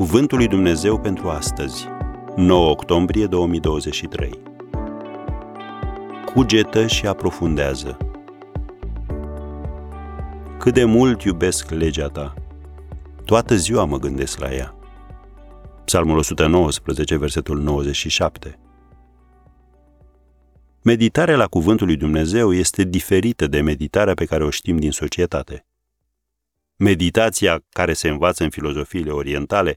Cuvântul lui Dumnezeu pentru astăzi, 9 octombrie 2023. Cugetă și aprofundează. Cât de mult iubesc legea ta, toată ziua mă gândesc la ea. Psalmul 119, versetul 97. Meditarea la Cuvântul lui Dumnezeu este diferită de meditarea pe care o știm din societate. Meditația care se învață în filozofiile orientale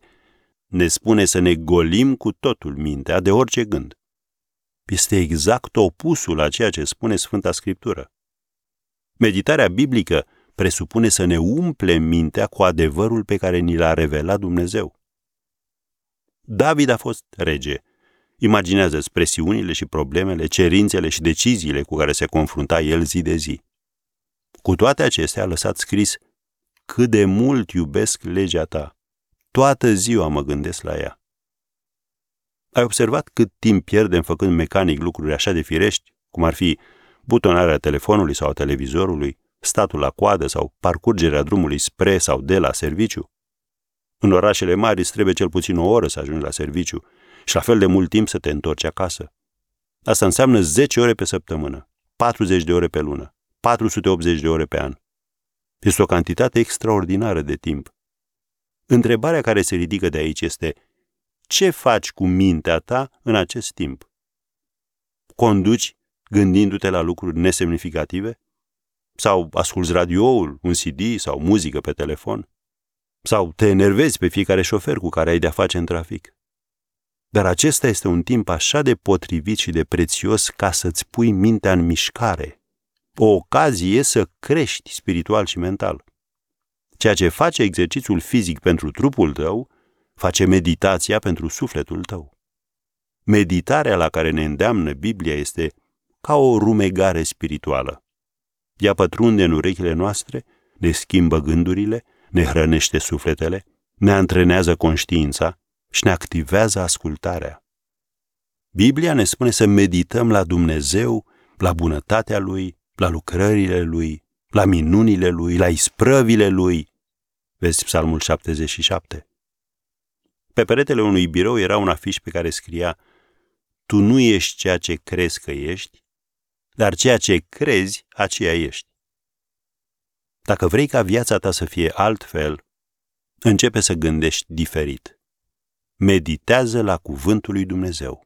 ne spune să ne golim cu totul mintea de orice gând. Este exact opusul a ceea ce spune Sfânta Scriptură. Meditarea biblică presupune să ne umplem mintea cu adevărul pe care ni l-a revelat Dumnezeu. David a fost rege. Imaginează-ți presiunile și problemele, cerințele și deciziile cu care se confrunta el zi de zi. Cu toate acestea a lăsat scris cât de mult iubesc legea ta. Toată ziua mă gândesc la ea. Ai observat cât timp pierdem făcând mecanic lucruri așa de firești, cum ar fi butonarea telefonului sau a televizorului, statul la coadă sau parcurgerea drumului spre sau de la serviciu? În orașele mari îți trebuie cel puțin o oră să ajungi la serviciu și la fel de mult timp să te întorci acasă. Asta înseamnă 10 ore pe săptămână, 40 de ore pe lună, 480 de ore pe an. Este o cantitate extraordinară de timp. Întrebarea care se ridică de aici este ce faci cu mintea ta în acest timp? Conduci gândindu-te la lucruri nesemnificative? Sau asculți radioul, un CD sau muzică pe telefon? Sau te enervezi pe fiecare șofer cu care ai de-a face în trafic? Dar acesta este un timp așa de potrivit și de prețios ca să-ți pui mintea în mișcare, o ocazie să crești spiritual și mental. Ceea ce face exercițiul fizic pentru trupul tău, face meditația pentru sufletul tău. Meditarea la care ne îndeamnă Biblia este ca o rumegare spirituală. Ea pătrunde în urechile noastre, ne schimbă gândurile, ne hrănește sufletele, ne antrenează conștiința și ne activează ascultarea. Biblia ne spune să medităm la Dumnezeu, la bunătatea Lui, la lucrările lui, la minunile lui, la isprăvile lui. Vezi Psalmul 77. Pe peretele unui birou era un afiș pe care scria Tu nu ești ceea ce crezi că ești, dar ceea ce crezi, aceea ești. Dacă vrei ca viața ta să fie altfel, începe să gândești diferit. Meditează la cuvântul lui Dumnezeu.